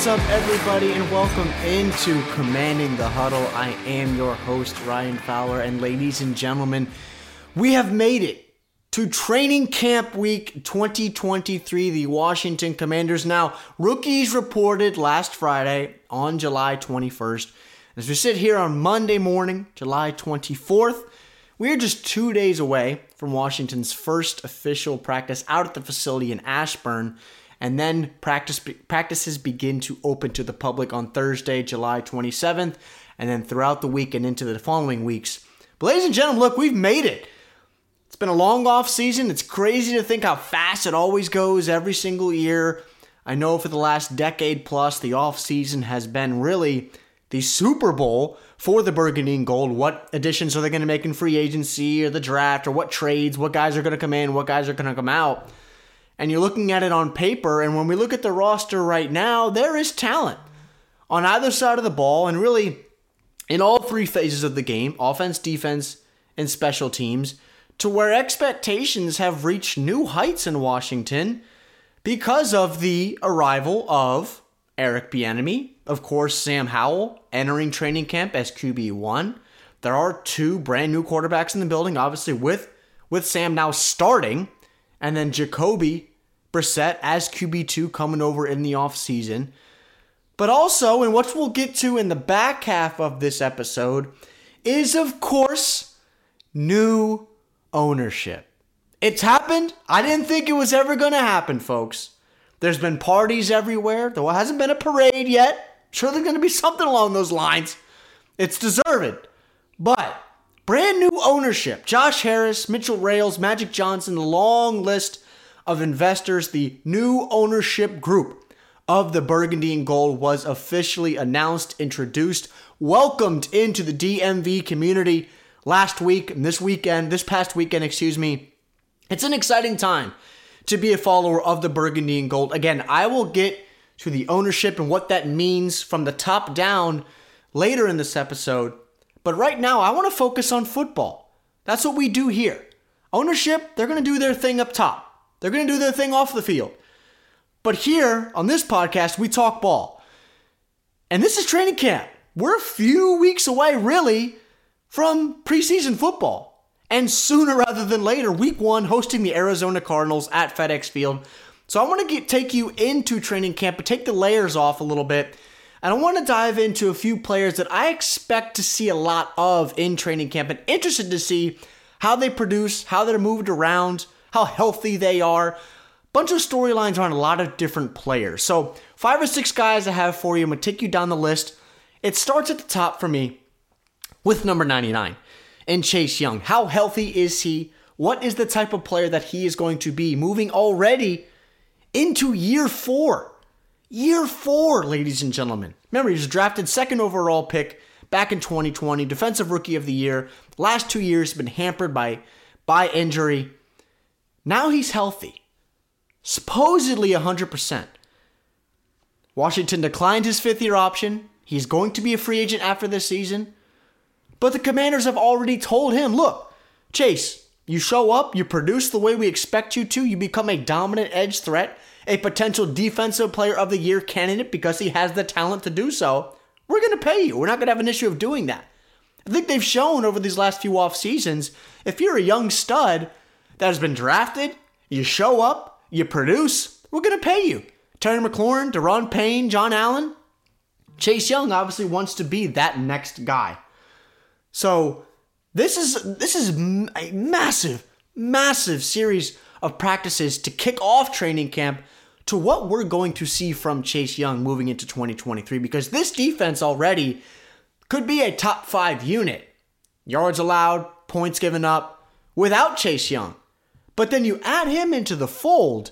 What's up, everybody, and welcome into Commanding the Huddle. I am your host, Ryan Fowler, and ladies and gentlemen, we have made it to training camp week 2023. The Washington Commanders now rookies reported last Friday on July 21st. As we sit here on Monday morning, July 24th, we are just two days away from Washington's first official practice out at the facility in Ashburn and then practice practices begin to open to the public on Thursday, July 27th, and then throughout the week and into the following weeks. But ladies and gentlemen, look, we've made it. It's been a long off season. It's crazy to think how fast it always goes every single year. I know for the last decade plus, the off season has been really the Super Bowl for the Burgundy and Gold. What additions are they going to make in free agency or the draft or what trades? What guys are going to come in? What guys are going to come out? And you're looking at it on paper, and when we look at the roster right now, there is talent on either side of the ball, and really in all three phases of the game offense, defense, and special teams to where expectations have reached new heights in Washington because of the arrival of Eric Bieniemy, of course, Sam Howell entering training camp as QB1. There are two brand new quarterbacks in the building, obviously with with Sam now starting, and then Jacoby Brissett as QB2 coming over in the offseason. But also, and what we'll get to in the back half of this episode, is of course new ownership. It's happened. I didn't think it was ever going to happen, folks. There's been parties everywhere, There hasn't been a parade yet. Sure, there's going to be something along those lines. It's deserved. But brand new ownership Josh Harris, Mitchell Rales, Magic Johnson, the long list of investors, the new ownership group of the Burgundy and Gold was officially announced, introduced, welcomed into the DMV community last week and this weekend, this past weekend, excuse me. It's an exciting time to be a follower of the Burgundy and Gold. Again, I will get to the ownership and what that means from the top down later in this episode. But right now, I want to focus on football. That's what we do here. Ownership, they're going to do their thing up top. They're going to do their thing off the field. But here on this podcast, we talk ball. And this is training camp. We're a few weeks away, really, from preseason football. And sooner rather than later, week one, hosting the Arizona Cardinals at FedEx Field. So I want to get, take you into training camp, but take the layers off a little bit. And I want to dive into a few players that I expect to see a lot of in training camp and interested to see how they produce, how they're moved around, how healthy they are. Bunch of storylines around a lot of different players. So, five or six guys I have for you. I'm going to take you down the list. It starts at the top for me with number 99 and Chase Young. How healthy is he? What is the type of player that he is going to be moving already into year four? Year four, ladies and gentlemen. Remember, he was drafted second overall pick back in 2020, defensive rookie of the year. Last two years been hampered by by injury. Now he's healthy, supposedly 100%. Washington declined his fifth year option. He's going to be a free agent after this season. But the commanders have already told him look, Chase, you show up, you produce the way we expect you to, you become a dominant edge threat, a potential defensive player of the year candidate because he has the talent to do so. We're going to pay you. We're not going to have an issue of doing that. I think they've shown over these last few off seasons if you're a young stud that has been drafted, you show up, you produce, we're going to pay you. Terry McLaurin, Daron Payne, John Allen. Chase Young obviously wants to be that next guy. So this is this is a massive, massive series of practices to kick off training camp to what we're going to see from Chase Young moving into 2023 because this defense already could be a top five unit. Yards allowed, points given up without Chase Young. But then you add him into the fold,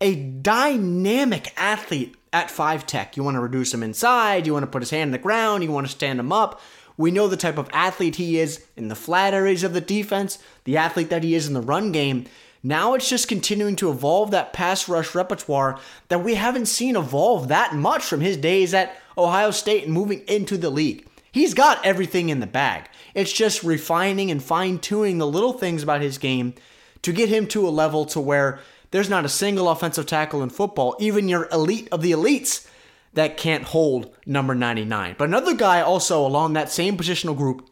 a dynamic athlete at five tech. You want to reduce him inside, you want to put his hand in the ground, you want to stand him up. We know the type of athlete he is in the flat areas of the defense, the athlete that he is in the run game. Now it's just continuing to evolve that pass rush repertoire that we haven't seen evolve that much from his days at Ohio State and moving into the league. He's got everything in the bag. It's just refining and fine tuning the little things about his game to get him to a level to where there's not a single offensive tackle in football, even your elite of the elites, that can't hold number 99. But another guy also along that same positional group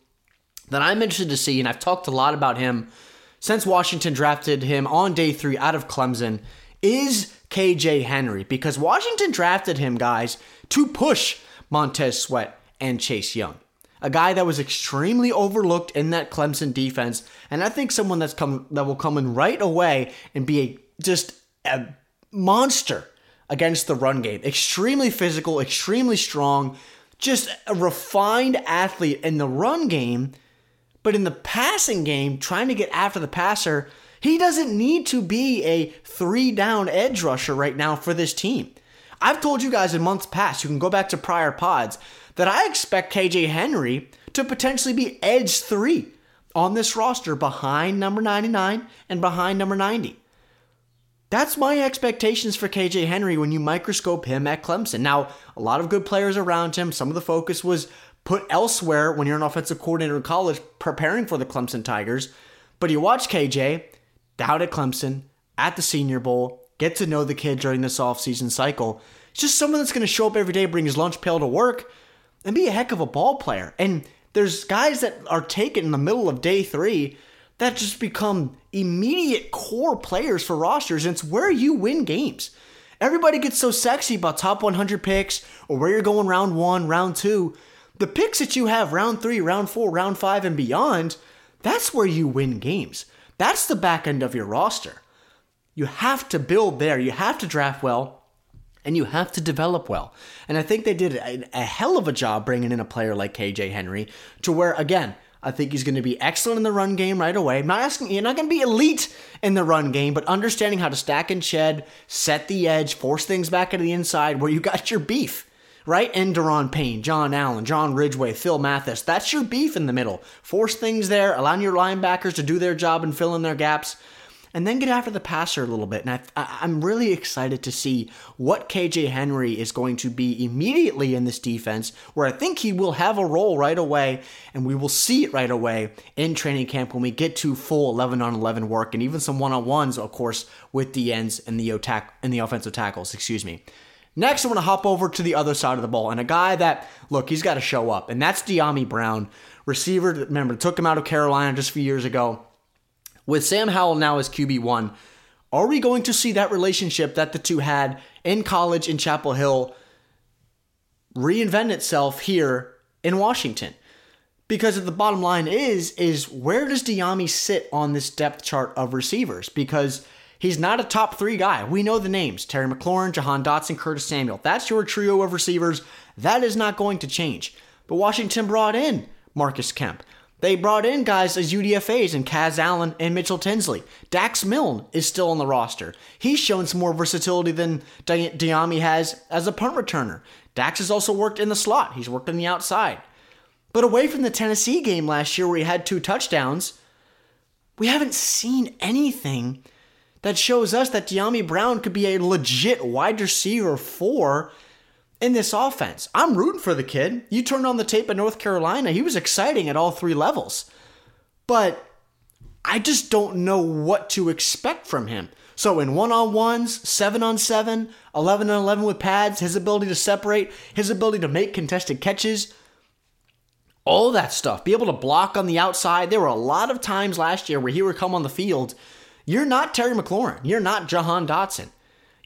that I'm interested to see, and I've talked a lot about him since Washington drafted him on day three out of Clemson, is KJ Henry. Because Washington drafted him, guys, to push Montez Sweat and Chase Young. A guy that was extremely overlooked in that Clemson defense, and I think someone that's come that will come in right away and be a just a monster against the run game. Extremely physical, extremely strong, just a refined athlete in the run game, but in the passing game, trying to get after the passer, he doesn't need to be a three down edge rusher right now for this team. I've told you guys in months past, you can go back to prior pods, that I expect KJ Henry to potentially be edge three on this roster behind number 99 and behind number 90. That's my expectations for KJ Henry when you microscope him at Clemson. Now, a lot of good players around him. Some of the focus was put elsewhere when you're an offensive coordinator in college preparing for the Clemson Tigers. But you watch KJ down at Clemson at the Senior Bowl, get to know the kid during this offseason cycle. It's just someone that's going to show up every day, bring his lunch pail to work, and be a heck of a ball player. And there's guys that are taken in the middle of day three that just become immediate core players for rosters, and it's where you win games. Everybody gets so sexy about top 100 picks or where you're going round one, round two. The picks that you have round three, round four, round five, and beyond, that's where you win games. That's the back end of your roster. You have to build there, you have to draft well, and you have to develop well. And I think they did a, a hell of a job bringing in a player like KJ Henry to where, again, I think he's going to be excellent in the run game right away. I'm not asking you're not going to be elite in the run game, but understanding how to stack and shed, set the edge, force things back into the inside where you got your beef, right? And Daron Payne, John Allen, John Ridgeway, Phil Mathis. That's your beef in the middle. Force things there, allowing your linebackers to do their job and fill in their gaps and then get after the passer a little bit. And I, am really excited to see what KJ Henry is going to be immediately in this defense, where I think he will have a role right away, and we will see it right away in training camp when we get to full 11 on 11 work and even some one on ones, of course, with the ends and the attack and the offensive tackles. Excuse me. Next, I want to hop over to the other side of the ball and a guy that, look, he's got to show up, and that's Dyami Brown, receiver. Remember, took him out of Carolina just a few years ago with Sam Howell now as QB1, are we going to see that relationship that the two had in college in Chapel Hill reinvent itself here in Washington? Because the bottom line is, is where does Dyami sit on this depth chart of receivers? Because he's not a top three guy. We know the names Terry McLaurin, Jahan Dotson, Curtis Samuel. That's your trio of receivers. That is not going to change. But Washington brought in Marcus Kemp. They brought in guys as UDFAs and Kaz Allen and Mitchell Tinsley. Dax Milne is still on the roster. He's shown some more versatility than Dyami has as a punt returner. Dax has also worked in the slot. He's worked on the outside. But away from the Tennessee game last year where he had two touchdowns, we haven't seen anything that shows us that Dyami Brown could be a legit wide receiver for in this offense. I'm rooting for the kid. You turned on the tape at North Carolina, he was exciting at all three levels. But I just don't know what to expect from him. So in one on ones, seven on seven, 11 on 11 with pads, his ability to separate, his ability to make contested catches, all that stuff, be able to block on the outside. There were a lot of times last year where he would come on the field. You're not Terry McLaurin. You're not Jahan Dotson.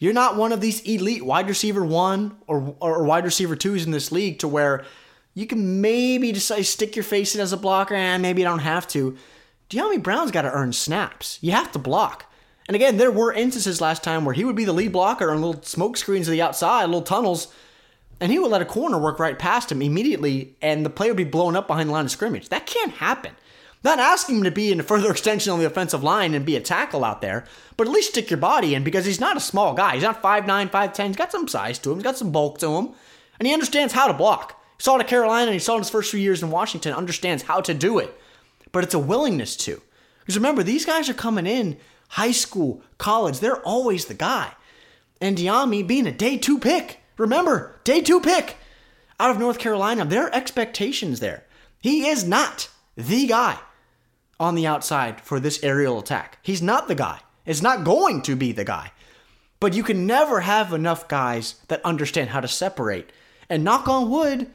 You're not one of these elite wide receiver one or, or wide receiver twos in this league to where you can maybe decide stick your face in as a blocker and maybe I don't have to. Dyami Brown's got to earn snaps. You have to block. And again, there were instances last time where he would be the lead blocker on little smoke screens to the outside, little tunnels, and he would let a corner work right past him immediately, and the play would be blown up behind the line of scrimmage. That can't happen. Not asking him to be in a further extension on the offensive line and be a tackle out there, but at least stick your body in because he's not a small guy. He's not 5'9, 5'10. He's got some size to him, he's got some bulk to him, and he understands how to block. He saw it at Carolina and he saw it his first few years in Washington, understands how to do it. But it's a willingness to. Because remember, these guys are coming in high school, college, they're always the guy. And Dyami being a day two pick. Remember, day two pick out of North Carolina, there are expectations there. He is not the guy on the outside for this aerial attack. He's not the guy. It's not going to be the guy. But you can never have enough guys that understand how to separate. And knock on wood,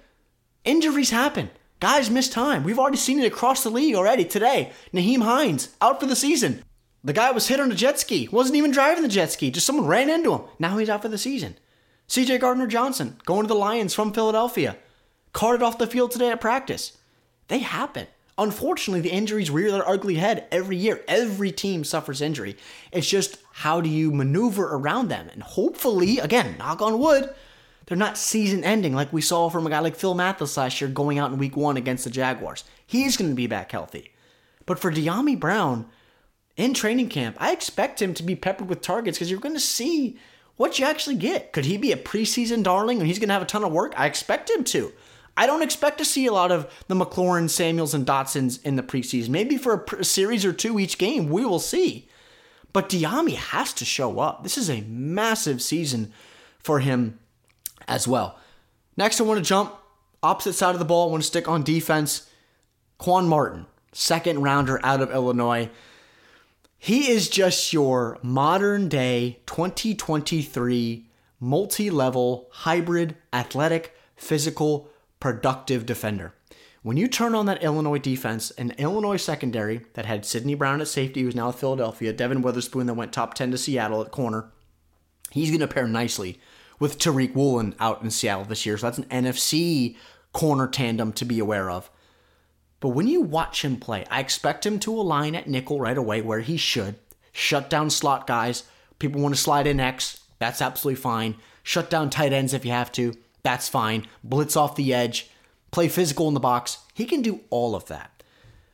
injuries happen. Guys miss time. We've already seen it across the league already today. Nyheim Hines out for the season. The guy was hit on a jet ski. Wasn't even driving the jet ski. Just someone ran into him. Now he's out for the season. CJ Gardner Johnson going to the Lions from Philadelphia. Carted off the field today at practice. They happen. Unfortunately, the injuries rear their ugly head every year. Every team suffers injury. It's just how do you maneuver around them? And hopefully, again, knock on wood, they're not season ending like we saw from a guy like Phil Mathis last year going out in week one against the Jaguars. He's going to be back healthy. But for Dyami Brown, in training camp, I expect him to be peppered with targets because you're going to see what you actually get. Could he be a preseason darling and he's going to have a ton of work? I expect him to. I don't expect to see a lot of the McLaurin, Samuels, and Dotsons in the preseason. Maybe for a series or two each game, we will see. But Dyami has to show up. This is a massive season for him as well. Next, I want to jump opposite side of the ball. I want to stick on defense. Quan Martin, second rounder out of Illinois. He is just your modern day 2023 multi level hybrid athletic, physical, productive defender. When you turn on that Illinois defense, an Illinois secondary that had Sydney Brown at safety, who's now at Philadelphia, Devon Witherspoon that went top 10 to Seattle at corner, he's going to pair nicely with Tariq Woolen out in Seattle this year. So that's an NFC corner tandem to be aware of. But when you watch him play, I expect him to align at nickel right away where he should. Shut down slot guys. People want to slide in X. That's absolutely fine. Shut down tight ends if you have to. That's fine. Blitz off the edge. Play physical in the box. He can do all of that.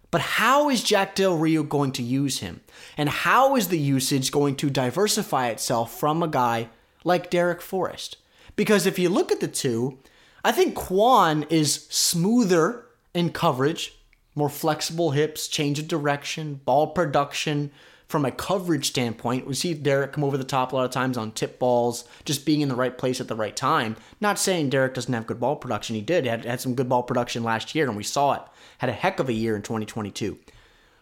But how is Jack Del Rio going to use him? And how is the usage going to diversify itself from a guy like Derek Forrest? Because if you look at the two, I think Quan is smoother in coverage, more flexible hips, change of direction, ball production. From a coverage standpoint, we see Derek come over the top a lot of times on tip balls, just being in the right place at the right time. Not saying Derek doesn't have good ball production. He did. He had, had some good ball production last year, and we saw it. Had a heck of a year in 2022.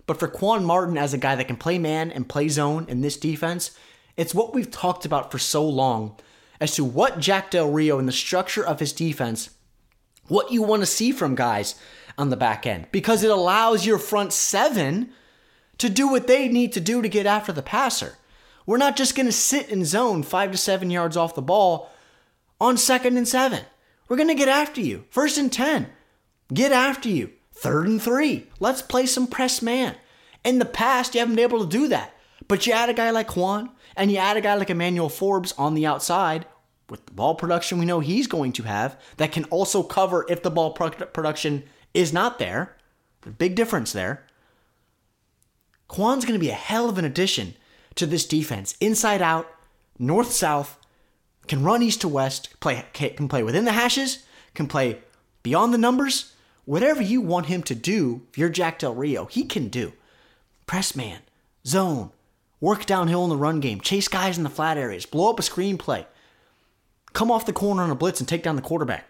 But for Quan Martin as a guy that can play man and play zone in this defense, it's what we've talked about for so long as to what Jack Del Rio and the structure of his defense, what you want to see from guys on the back end because it allows your front seven to do what they need to do to get after the passer. We're not just going to sit in zone five to seven yards off the ball on second and seven. We're going to get after you. First and 10, get after you. Third and three, let's play some press man. In the past, you haven't been able to do that. But you add a guy like Quan and you add a guy like Emmanuel Forbes on the outside with the ball production we know he's going to have that can also cover if the ball production is not there. Big difference there. Quan's going to be a hell of an addition to this defense. Inside out, north south, can run east to west, play can play within the hashes, can play beyond the numbers. Whatever you want him to do, if you're Jack Del Rio, he can do. Press man, zone, work downhill in the run game, chase guys in the flat areas, blow up a screenplay, come off the corner on a blitz and take down the quarterback.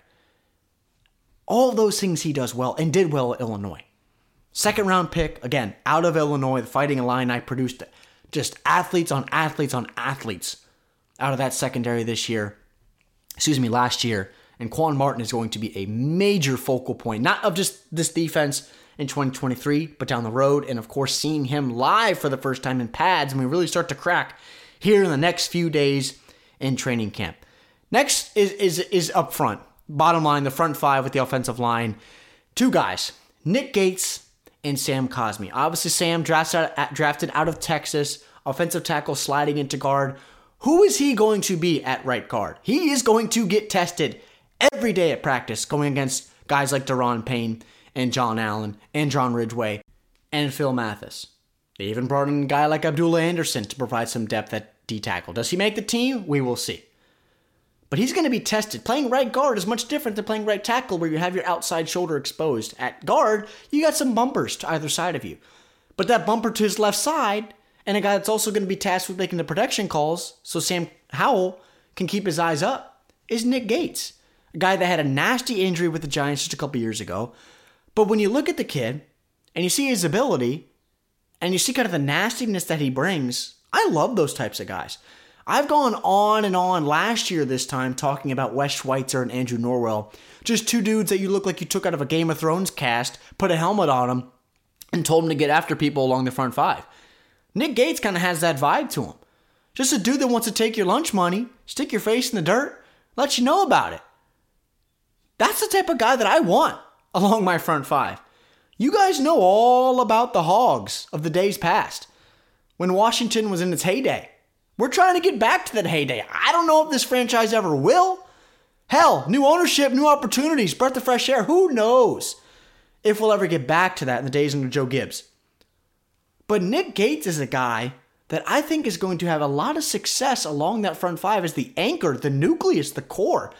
All those things he does well and did well at Illinois. Second round pick, again, out of Illinois, the Fighting Illini produced just athletes on athletes on athletes out of that secondary this year. Excuse me, last year. And Quan Martin is going to be a major focal point, not of just this defense in 2023, but down the road. And of course, seeing him live for the first time in pads, and we really start to crack here in the next few days in training camp. Next is is is up front bottom line, the front five with the offensive line, two guys, Nick Gates and Sam Cosmi. Obviously, Sam drafted out, of Texas, offensive tackle sliding into guard. Who is he going to be at right guard? He is going to get tested every day at practice, going against guys like Daron Payne and John Allen and John Ridgeway and Phil Mathis. They even brought in a guy like Abdullah Anderson to provide some depth at D tackle. Does he make the team? We will see. But he's going to be tested. Playing right guard is much different than playing right tackle, where you have your outside shoulder exposed. At guard, you got some bumpers to either side of you. But that bumper to his left side, and a guy that's also going to be tasked with making the protection calls, so Sam Howell can keep his eyes up, is Nick Gates, a guy that had a nasty injury with the Giants just a couple years ago. But when you look at the kid and you see his ability, and you see kind of the nastiness that he brings, I love those types of guys. I've gone on and on last year this time talking about Wes Schweitzer and Andrew Norwell. Just two dudes that you look like you took out of a Game of Thrones cast, put a helmet on them, and told them to get after people along the front five. Nick Gates kind of has that vibe to him. Just a dude that wants to take your lunch money, stick your face in the dirt, let you know about it. That's the type of guy that I want along my front five. You guys know all about the hogs of the days past when Washington was in its heyday. We're trying to get back to that heyday. I don't know if this franchise ever will. Hell, new ownership, new opportunities, breath of fresh air. Who knows if we'll ever get back to that in the days under Joe Gibbs. But Nick Gates is a guy that I think is going to have a lot of success along that front five as the anchor, the nucleus, the core.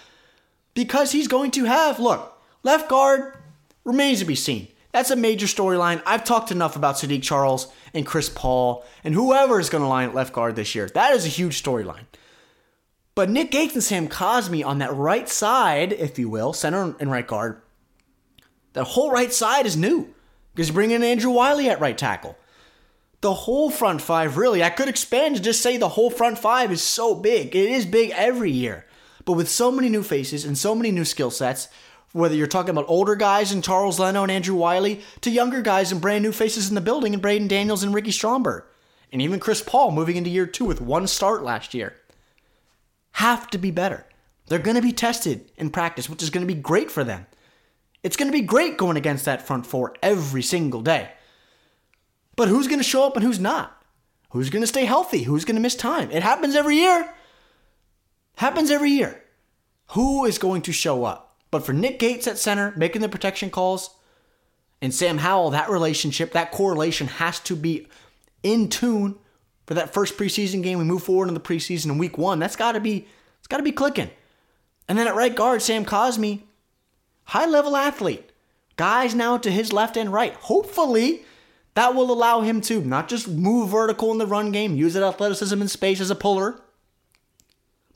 Because he's going to have, look, left guard remains to be seen. That's a major storyline. I've talked enough about Saahdiq Charles and Chris Paul and whoever is going to line at left guard this year. That is a huge storyline. But Nick Gates and Sam Cosmi on that right side, if you will, center and right guard, that whole right side is new because you bring in Andrew Wylie at right tackle. The whole front five, really, I could expand to just say the whole front five is so big. It is big every year. But with so many new faces and so many new skill sets, whether you're talking about older guys and Charles Leno and Andrew Wylie to younger guys and brand new faces in the building and Braeden Daniels and Ricky Stromberg. And even Chris Paul moving into year two with one start last year. Have to be better. They're going to be tested in practice, which is going to be great for them. It's going to be great going against that front four every single day. But who's going to show up and who's not? Who's going to stay healthy? Who's going to miss time? It happens every year. Happens every year. Who is going to show up? But for Nick Gates at center, making the protection calls, and Sam Howell, that relationship, that correlation has to be in tune for that first preseason game. We move forward in the preseason in week one. That's gotta be it's gotta be clicking. And then at right guard, Sam Cosmi, high level athlete. Guys now to his left and right. Hopefully, that will allow him to not just move vertical in the run game, use that athleticism in space as a puller,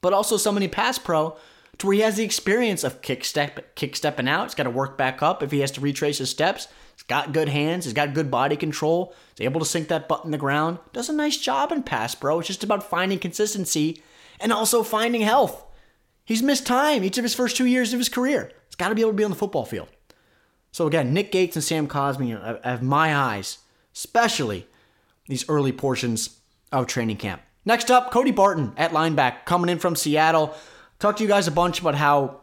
but also somebody pass pro to where he has the experience of kick step, kick stepping out. He's got to work back up if he has to retrace his steps. He's got good hands. He's got good body control. He's able to sink that butt in the ground. Does a nice job in pass, pro. It's just about finding consistency and also finding health. He's missed time each of his first two years of his career. He's got to be able to be on the football field. So again, Nick Gates and Sam Cosmi have my eyes, especially these early portions of training camp. Next up, Cody Barton at linebacker coming in from Seattle. Talked to you guys a bunch about how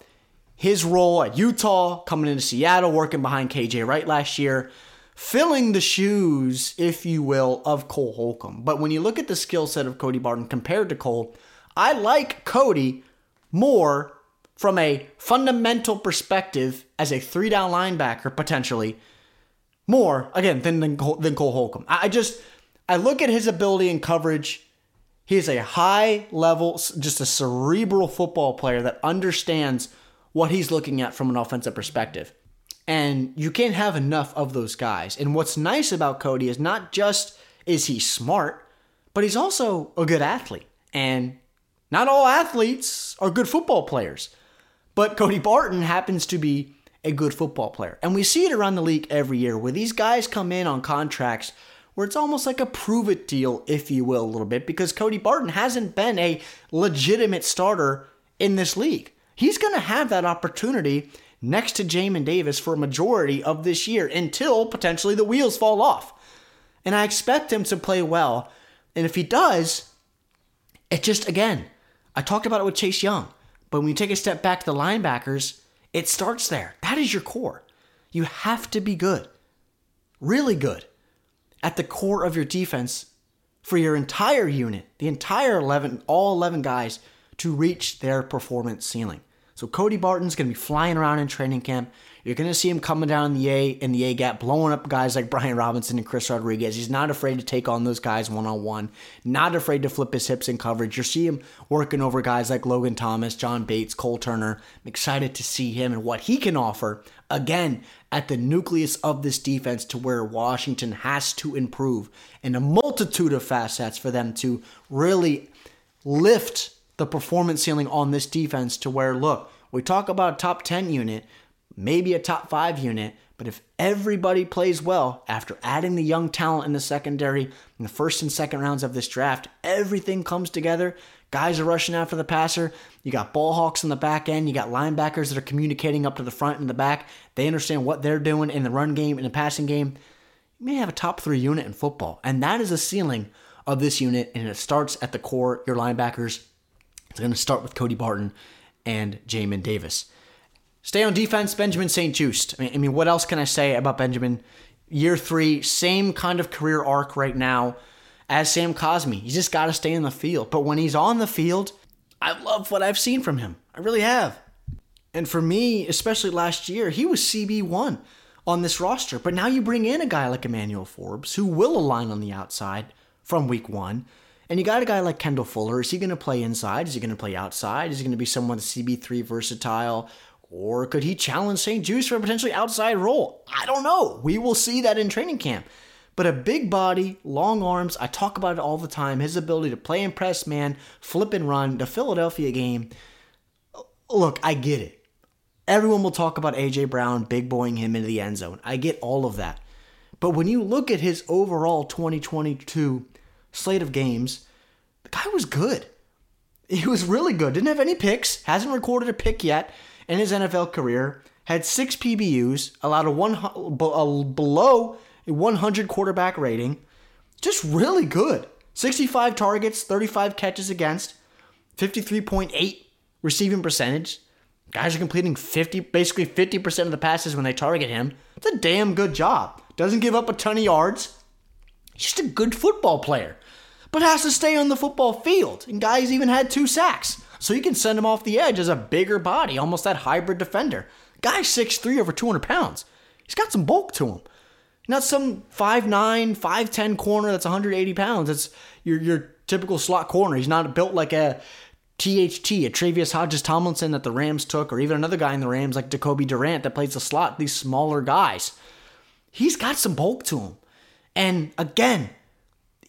his role at Utah, coming into Seattle, working behind KJ Wright last year, filling the shoes, if you will, of Cole Holcomb. But when you look at the skill set of Cody Barton compared to Cole, I like Cody more from a fundamental perspective as a three down linebacker, potentially, more, again, than, than, than Cole Holcomb. I just, I look at his ability in coverage he is a high level, just a cerebral football player that understands what he's looking at from an offensive perspective. And you can't have enough of those guys. And what's nice about Cody is not just is he smart, but he's also a good athlete. And not all athletes are good football players. But Cody Barton happens to be a good football player. And we see it around the league every year where these guys come in on contracts where it's almost like a prove it deal, if you will, a little bit, because Cody Barton hasn't been a legitimate starter in this league. He's going to have that opportunity next to Jamin Davis for a majority of this year until potentially the wheels fall off. And I expect him to play well. And if he does, it just, again, I talked about it with Chase Young, but when you take a step back to the linebackers, it starts there. That is your core. You have to be good, really good at the core of your defense for your entire unit, the entire 11, all 11 guys to reach their performance ceiling. So Cody Barton's going to be flying around in training camp. You're going to see him coming down the A in the A gap, blowing up guys like Brian Robinson and Chris Rodriguez. He's not afraid to take on those guys one on one. Not afraid to flip his hips in coverage. You see him working over guys like Logan Thomas, John Bates, Cole Turner. I'm excited to see him and what he can offer. Again, at the nucleus of this defense to where Washington has to improve in a multitude of facets for them to really lift the performance ceiling on this defense to where, look, we talk about top 10 unit, maybe a top 5 unit, but if everybody plays well after adding the young talent in the secondary in the first and second rounds of this draft, everything comes together. Guys are rushing after the passer. You got ball hawks in the back end. You got linebackers that are communicating up to the front and the back. They understand what they're doing in the run game, in the passing game. You may have a top three unit in football. And that is the ceiling of this unit. And it starts at the core, your linebackers. It's going to start with Cody Barton and Jamin Davis. Stay on defense, Benjamin St. Juste. I mean, I mean, what else can I say about Benjamin? Year three, same kind of career arc right now as Sam Cosmi. He's just got to stay in the field. But when he's on the field, I love what I've seen from him. I really have. And for me, especially last year, he was CB1 on this roster. But now you bring in a guy like Emmanuel Forbes who will align on the outside from week one. And you got a guy like Kendall Fuller. Is he going to play inside? Is he going to play outside? Is he going to be someone CB3 versatile? Or could he challenge St. Juste for a potentially outside role? I don't know. We will see that in training camp. But a big body, long arms, I talk about it all the time. His ability to play and press man, flip and run, the Philadelphia game. Look, I get it. Everyone will talk about A.J. Brown big boying him into the end zone. I get all of that. But when you look at his overall 2022 slate of games, the guy was good. He was really good. Didn't have any picks, hasn't recorded a pick yet in his NFL career, had six PBUs, allowed a one a below a 100 quarterback rating. Just really good. 65 targets, 35 catches against, 53.8 receiving percentage. Guys are completing 50 basically 50% of the passes when they target him. It's a damn good job. Doesn't give up a ton of yards. He's just a good football player. But has to stay on the football field. And guys even had two sacks. So you can send him off the edge as a bigger body, almost that hybrid defender. Guy's 6'3 over 200 pounds. He's got some bulk to him. Not some 5'9, 5'10 corner that's 180 pounds. It's your, your typical slot corner. He's not built like a THT, a Tre'Vius Hodges Tomlinson that the Rams took, or even another guy in the Rams like Jacoby Durant that plays the slot, these smaller guys. He's got some bulk to him. And again,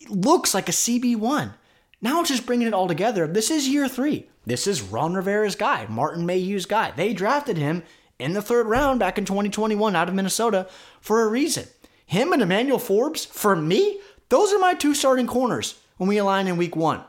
looks like a CB1. Now just bringing it all together. This is year three. This is Ron Rivera's guy, Martin Mayhew's guy. They drafted him in the third round back in 2021 out of Minnesota for a reason. Him and Emmanuel Forbes, for me, those are my two starting corners when we align in week one.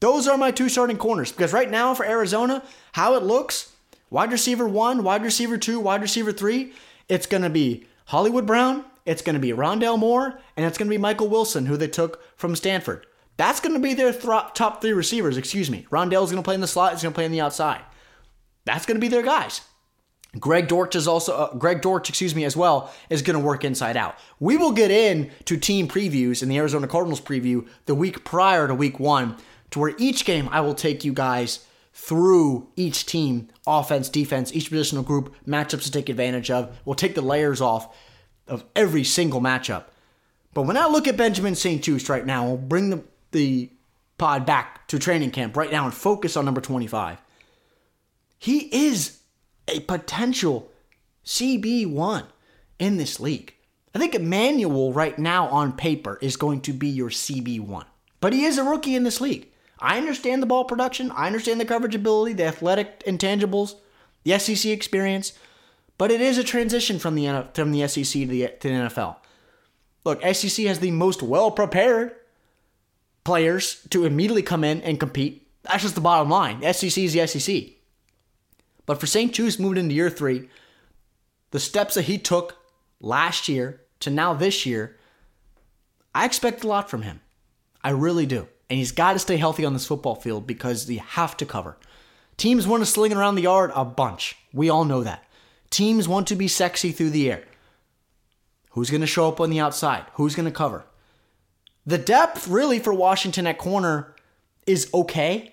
Those are my two starting corners because right now for Arizona, how it looks wide receiver one, wide receiver two, wide receiver three, it's going to be Hollywood Brown, it's going to be Rondale Moore, and it's going to be Michael Wilson, who they took from Stanford. That's going to be their th- top three receivers, excuse me. Rondale's going to play in the slot, he's going to play in the outside. That's going to be their guys. Greg Dortch is also uh, Greg Dortch, excuse me, as well is going to work inside out. We will get in to team previews in the Arizona Cardinals preview the week prior to week 1 to where each game I will take you guys through each team, offense, defense, each positional group, matchups to take advantage of. We'll take the layers off of every single matchup. But when I look at Benjamin St. Juste right now, we'll bring the, the pod back to training camp right now and focus on number 25. He is a potential CB1 in this league. I think Emmanuel right now on paper is going to be your CB1. But he is a rookie in this league. I understand the ball production, I understand the coverage ability, the athletic intangibles, the SEC experience, but it is a transition from the from the SEC to the, to the NFL. Look, SEC has the most well prepared players to immediately come in and compete. That's just the bottom line. SEC is the SEC. But for St. Juste moving into year three, the steps that he took last year to now this year, I expect a lot from him. I really do. And he's got to stay healthy on this football field because they have to cover. Teams want to sling around the yard a bunch. We all know that. Teams want to be sexy through the air. Who's going to show up on the outside? Who's going to cover? The depth, really, for Washington at corner is okay,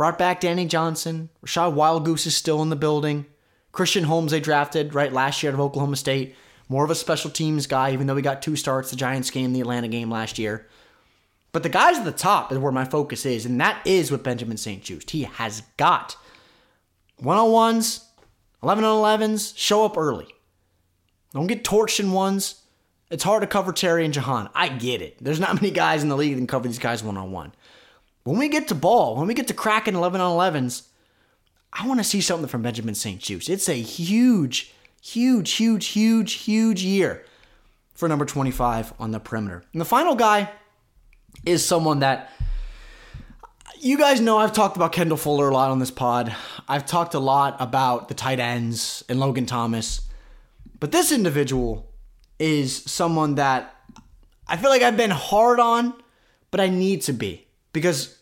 Brought back Danny Johnson. Rachad Wildgoose is still in the building. Christian Holmes they drafted right last year out of Oklahoma State. More of a special teams guy, even though we got two starts, the Giants game, the Atlanta game last year. But the guys at the top is where my focus is, and that is with Benjamin St. Juste. He has got one on ones, 11 on 11s, show up early. Don't get torched in ones. It's hard to cover Terry and Jahan. I get it. There's not many guys in the league that can cover these guys one on one. When we get to ball, when we get to cracking 11 on 11s, I want to see something from Benjamin St. Juste. It's a huge, huge, huge, huge, huge year for number 25 on the perimeter. And the final guy is someone that you guys know I've talked about Kendall Fuller a lot on this pod. I've talked a lot about the tight ends and Logan Thomas. But this individual is someone that I feel like I've been hard on, but I need to be because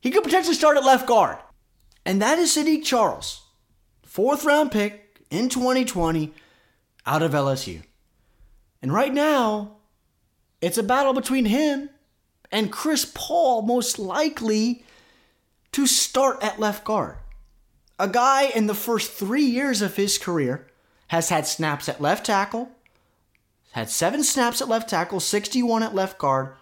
he could potentially start at left guard. And that is Saahdiq Charles, fourth round pick in 2020 out of LSU. And right now, it's a battle between him and Chris Paul, most likely to start at left guard. A guy in the first three years of his career has had snaps at left tackle, had seven snaps at left tackle, 61 at left guard,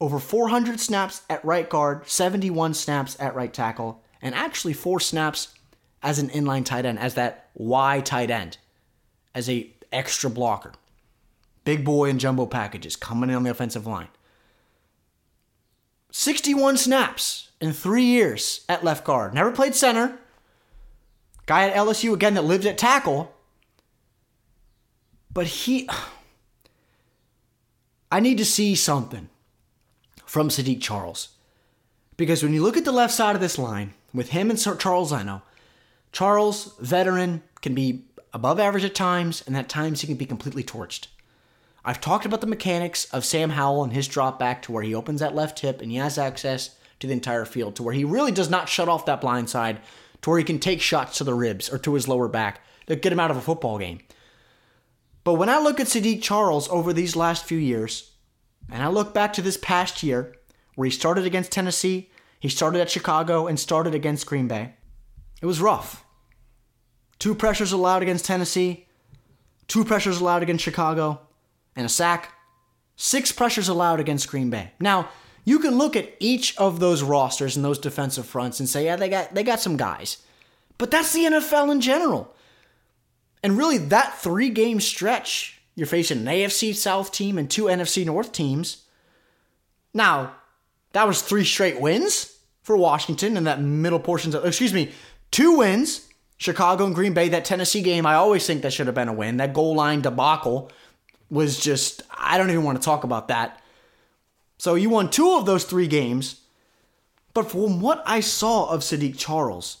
over 400 snaps at right guard, 71 snaps at right tackle, and actually four snaps as an inline tight end, as that Y tight end, as a extra blocker. Big boy and jumbo packages coming in on the offensive line. 61 snaps in three years at left guard. Never played center. Guy at LSU again that lived at tackle. But he. I need to see something from Saahdiq Charles. Because when you look at the left side of this line, with him and Charles Leno, Charles, veteran, can be above average at times, and at times he can be completely torched. I've talked about the mechanics of Sam Howell and his drop back to where he opens that left hip and he has access to the entire field, to where he really does not shut off that blind side, to where he can take shots to the ribs or to his lower back to get him out of a football game. But when I look at Saahdiq Charles over these last few years, and I look back to this past year where he started against Tennessee, he started at Chicago, and started against Green Bay, it was rough. Two pressures allowed against Tennessee, two pressures allowed against Chicago, and a sack. Six pressures allowed against Green Bay. Now, you can look at each of those rosters and those defensive fronts and say, yeah, they got they got some guys. But that's the NFL in general. And really that 3-game stretch, you're facing an AFC South team and two NFC North teams. Now, that was three straight wins for Washington in that middle portions of excuse me, two wins. Chicago and Green Bay, that Tennessee game, I always think that should have been a win. That goal line debacle was just, I don't even want to talk about that. So you won two of those three games. But from what I saw of Saahdiq Charles,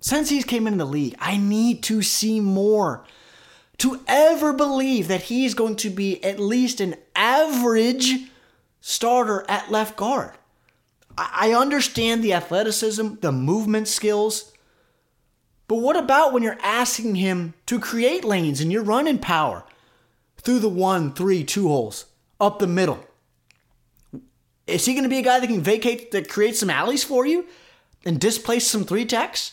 since he's came into the league, I need to see more. To ever believe that he's going to be at least an average starter at left guard. I understand the athleticism, the movement skills, but what about when you're asking him to create lanes and you're running power? through the one, three, two holes, up the middle. Is he going to be a guy that can vacate, that creates some alleys for you and displace some three techs?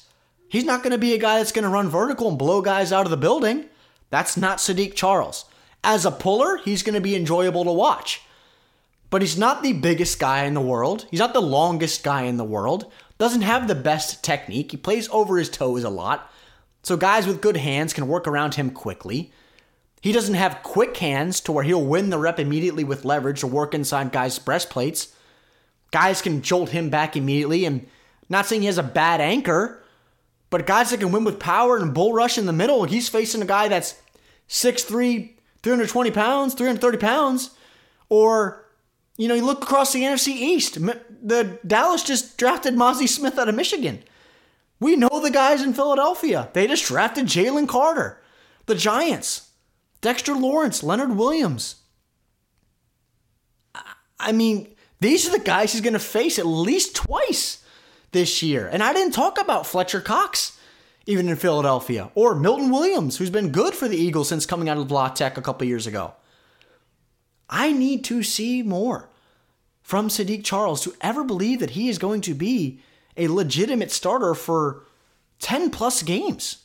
He's not going to be a guy that's going to run vertical and blow guys out of the building. That's not Saahdiq Charles. As a puller, he's going to be enjoyable to watch. But he's not the biggest guy in the world. He's not the longest guy in the world. Doesn't have the best technique. He plays over his toes a lot. So guys with good hands can work around him quickly. He doesn't have quick hands to where he'll win the rep immediately with leverage or work inside guys' breastplates. Guys can jolt him back immediately, and not saying he has a bad anchor, but guys that can win with power and bull rush in the middle, he's facing a guy that's 6'3, 320 pounds, 330 pounds. Or, you know, you look across the NFC East. The Dallas just drafted Mazi Smith out of Michigan. We know the guys in Philadelphia. They just drafted Jalen Carter. The Giants, Dexter Lawrence, Leonard Williams. I mean, these are the guys he's going to face at least twice this year. And I didn't talk about Fletcher Cox, even in Philadelphia, or Milton Williams, who's been good for the Eagles since coming out of La Tech a couple years ago. I need to see more from Saahdiq Charles to ever believe that he is going to be a legitimate starter for 10 plus games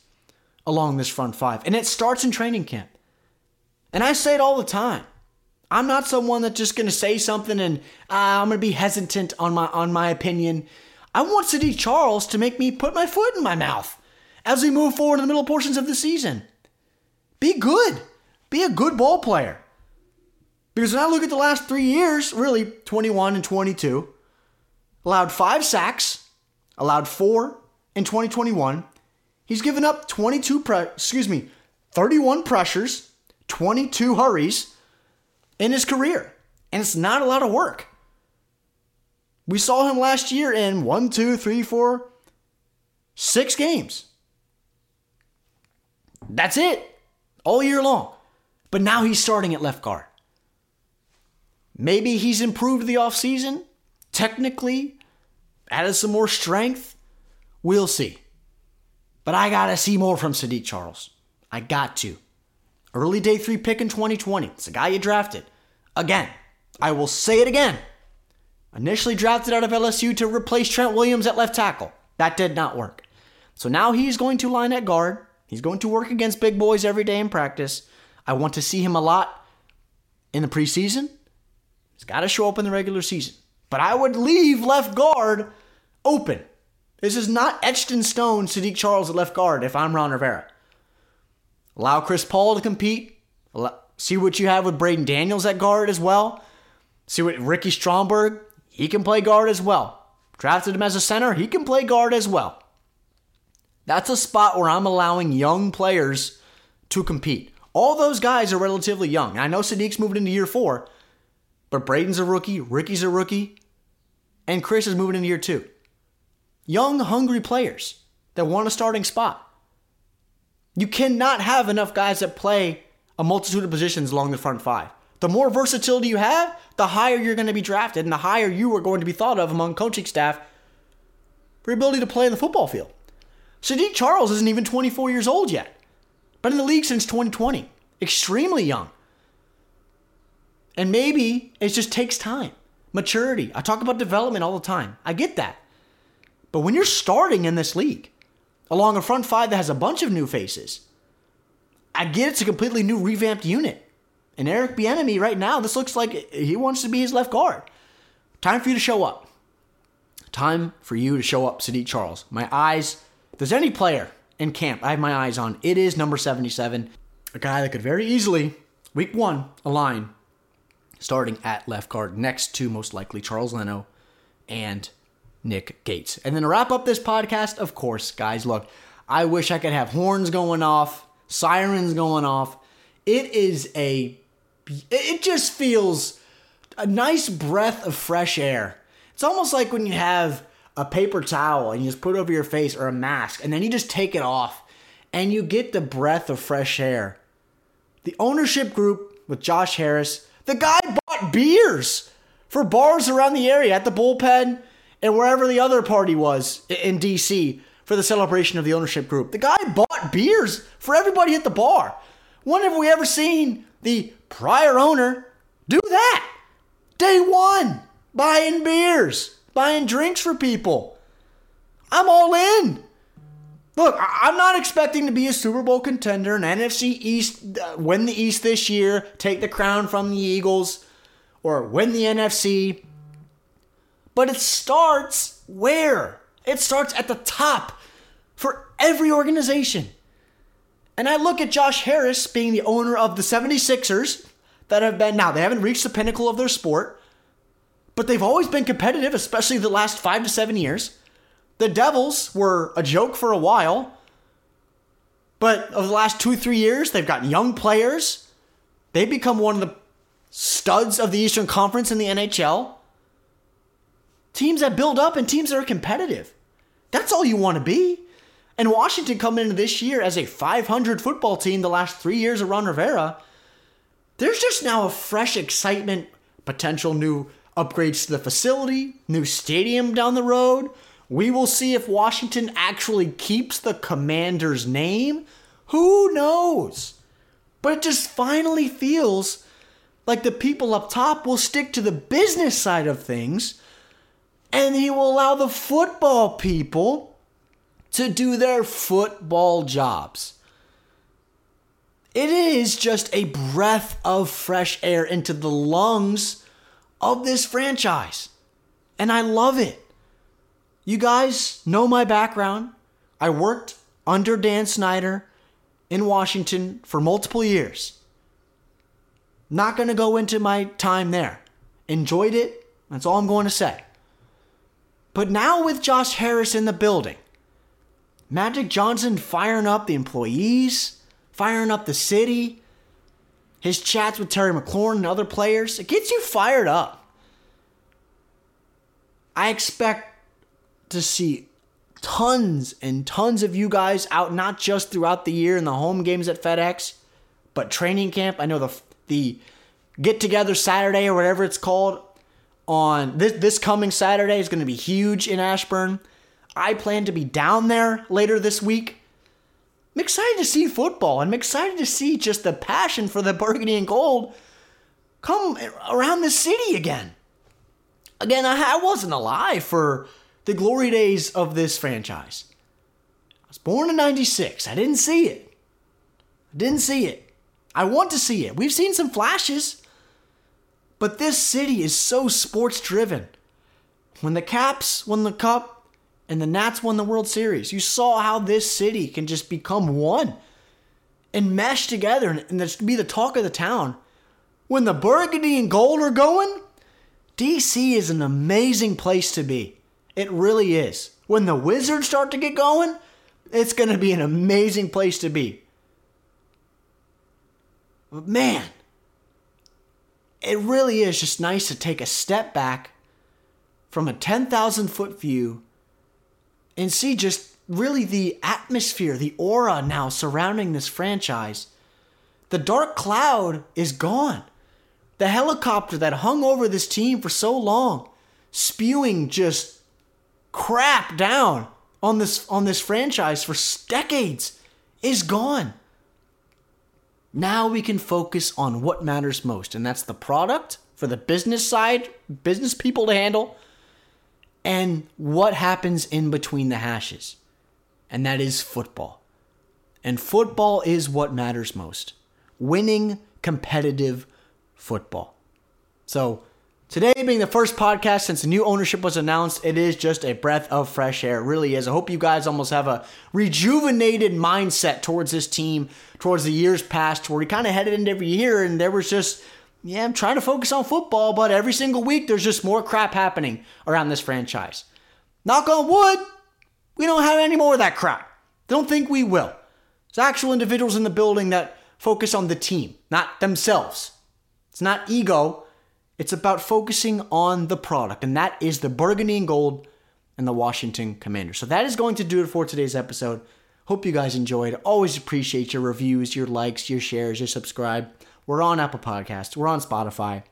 along this front five. And it starts in training camp. And I say it all the time. I'm not someone that's just going to say something and uh, I'm going to be hesitant on my on my opinion. I want Saahdiq Charles to make me put my foot in my mouth as we move forward in the middle portions of the season. Be good. Be a good ball player. Because when I look at the last three years, really 21 and 22, allowed five sacks, allowed four in 2021. He's given up 22 pre- excuse me, 31 pressures, 22 hurries in his career. And it's not a lot of work. We saw him last year in one, two, three, four, six games. That's it. All year long. But now he's starting at left guard. Maybe he's improved the offseason, technically, added some more strength. We'll see. But I got to see more from Saahdiq Charles. I got to. Early day three pick in 2020. It's a guy you drafted. Again, I will say it again. Initially drafted out of LSU to replace Trent Williams at left tackle. That did not work. So now he's going to line at guard. He's going to work against big boys every day in practice. I want to see him a lot in the preseason. He's got to show up in the regular season. But I would leave left guard open. This is not etched in stone Saahdiq Charles at left guard if I'm Ron Rivera. Allow Chris Paul to compete. See what you have with Braeden Daniels at guard as well. See what Ricky Stromberg, he can play guard as well. Drafted him as a center, he can play guard as well. That's a spot where I'm allowing young players to compete. All those guys are relatively young. I know Saahdiq's moving into year four, but Braeden's a rookie, Ricky's a rookie, and Chris is moving into year two. Young, hungry players that want a starting spot. You cannot have enough guys that play a multitude of positions along the front five. The more versatility you have, the higher you're going to be drafted and the higher you are going to be thought of among coaching staff for your ability to play in the football field. Saahdiq Charles isn't even 24 years old yet. Been in the league since 2020. Extremely young. And maybe it just takes time. Maturity. I talk about development all the time. I get that. But when you're starting in this league, along a front five that has a bunch of new faces, I get it's a completely new revamped unit. And Eric Bieniemy right now, this looks like he wants to be his left guard. Time for you to show up. Time for you to show up, Saahdiq Charles. My eyes, there's any player in camp I have my eyes on, it is number 77. A guy that could very easily, week one, align starting at left guard next to most likely Charles Leno and Nick Gates. And then to wrap up this podcast, of course, guys, look, I wish I could have horns going off, sirens going off. It is a, it just feels a nice breath of fresh air. It's almost like when you have a paper towel and you just put it over your face or a mask and then you just take it off and you get the breath of fresh air. The ownership group with Josh Harris, the guy bought beers for bars around the area at the bullpen and wherever the other party was in DC for the celebration of the ownership group. The guy bought beers for everybody at the bar. When have we ever seen the prior owner do that? Day one, buying beers buying drinks for people. I'm all in. Look, I'm not expecting to be a Super Bowl contender, an NFC East, uh, win the East this year, take the crown from the Eagles, or win the NFC. But it starts where? It starts at the top for every organization. And I look at Josh Harris being the owner of the 76ers that have been, now they haven't reached the pinnacle of their sport, but they've always been competitive, especially the last five to seven years. The Devils were a joke for a while, but over the last two, three years, they've got young players. They've become one of the studs of the Eastern Conference in the NHL. Teams that build up and teams that are competitive. That's all you want to be. And Washington coming into this year as a 500 football team the last three years of Ron Rivera, there's just now a fresh excitement, potential new upgrades to the facility, new stadium down the road. We will see if Washington actually keeps the commander's name. Who knows? But it just finally feels like the people up top will stick to the business side of things And he will allow the football people to do their football jobs. It is just a breath of fresh air into the lungs of this franchise. And I love it. You guys know my background. I worked under Dan Snyder in Washington for multiple years. Not going to go into my time there. Enjoyed it. That's all I'm going to say. But now with Josh Harris in the building, Magic Johnson firing up the employees, firing up the city, his chats with Terry McLaurin and other players, it gets you fired up. I expect to see tons and tons of you guys out, not just throughout the year in the home games at FedEx, but training camp. I know the the get together Saturday or whatever it's called on this this coming Saturday is going to be huge in Ashburn. I plan to be down there later this week. I'm excited to see football I'm excited to see just the passion for the burgundy and gold come around the city again. Again, I wasn't alive for the glory days of this franchise. I was born in 96. I didn't see it. I didn't see it. I want to see it. We've seen some flashes. But this city is so sports driven. When the Caps won the Cup and the Nats won the World Series, you saw how this city can just become one and mesh together and just be the talk of the town. When the burgundy and gold are going, DC is an amazing place to be. It really is. When the Wizards start to get going, it's going to be an amazing place to be. But man, it really is just nice to take a step back from a 10,000 foot view and see just really the atmosphere, the aura now surrounding this franchise. The dark cloud is gone. The helicopter that hung over this team for so long, spewing just crap down on this on this franchise for decades is gone. Now we can focus on what matters most, and that's the product for the business side, business people to handle, and what happens in between the hashes. And that is football. And football is what matters most winning competitive football. So, Today being the first podcast since the new ownership was announced, it is just a breath of fresh air. It really is. I hope you guys almost have a rejuvenated mindset towards this team, towards the years past, where we kind of headed into every year and there was just, yeah, I'm trying to focus on football, but every single week there's just more crap happening around this franchise. Knock on wood, we don't have any more of that crap. Don't think we will. There's actual individuals in the building that focus on the team, not themselves. It's not ego it's about focusing on the product, and that is the burgundy and gold and the Washington Commanders. So that is going to do it for today's episode. Hope you guys enjoyed. Always appreciate your reviews, your likes, your shares, your subscribe. We're on Apple Podcasts, we're on Spotify.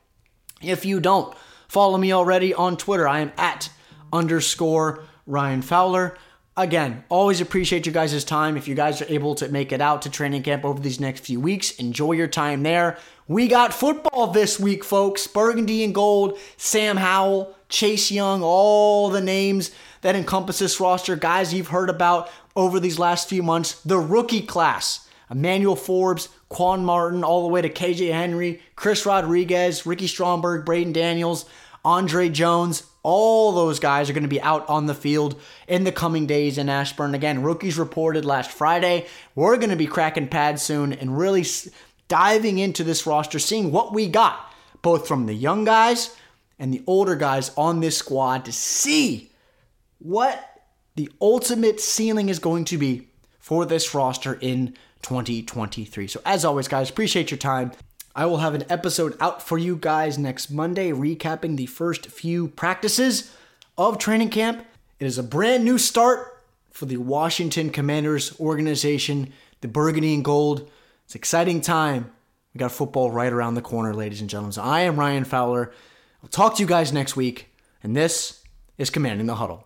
If you don't follow me already on Twitter, I am at underscore Ryan Fowler. Again, always appreciate you guys' time. If you guys are able to make it out to training camp over these next few weeks, enjoy your time there. We got football this week, folks. Burgundy and gold, Sam Howell, Chase Young, all the names that encompass this roster, guys you've heard about over these last few months. The rookie class, Emmanuel Forbes, Quan Martin, all the way to KJ Henry, Chris Rodriguez, Ricky Stromberg, Braeden Daniels, Andre Jones, all those guys are going to be out on the field in the coming days in Ashburn. Again, rookies reported last Friday. We're going to be cracking pads soon and really diving into this roster, seeing what we got, both from the young guys and the older guys on this squad to see what the ultimate ceiling is going to be for this roster in 2023. So, as always, guys, appreciate your time. I will have an episode out for you guys next Monday, recapping the first few practices of training camp. It is a brand new start for the Washington Commanders organization, the Burgundy and Gold. It's an exciting time. We got football right around the corner, ladies and gentlemen. So I am Ryan Fowler. I'll talk to you guys next week, and this is Commanding the Huddle.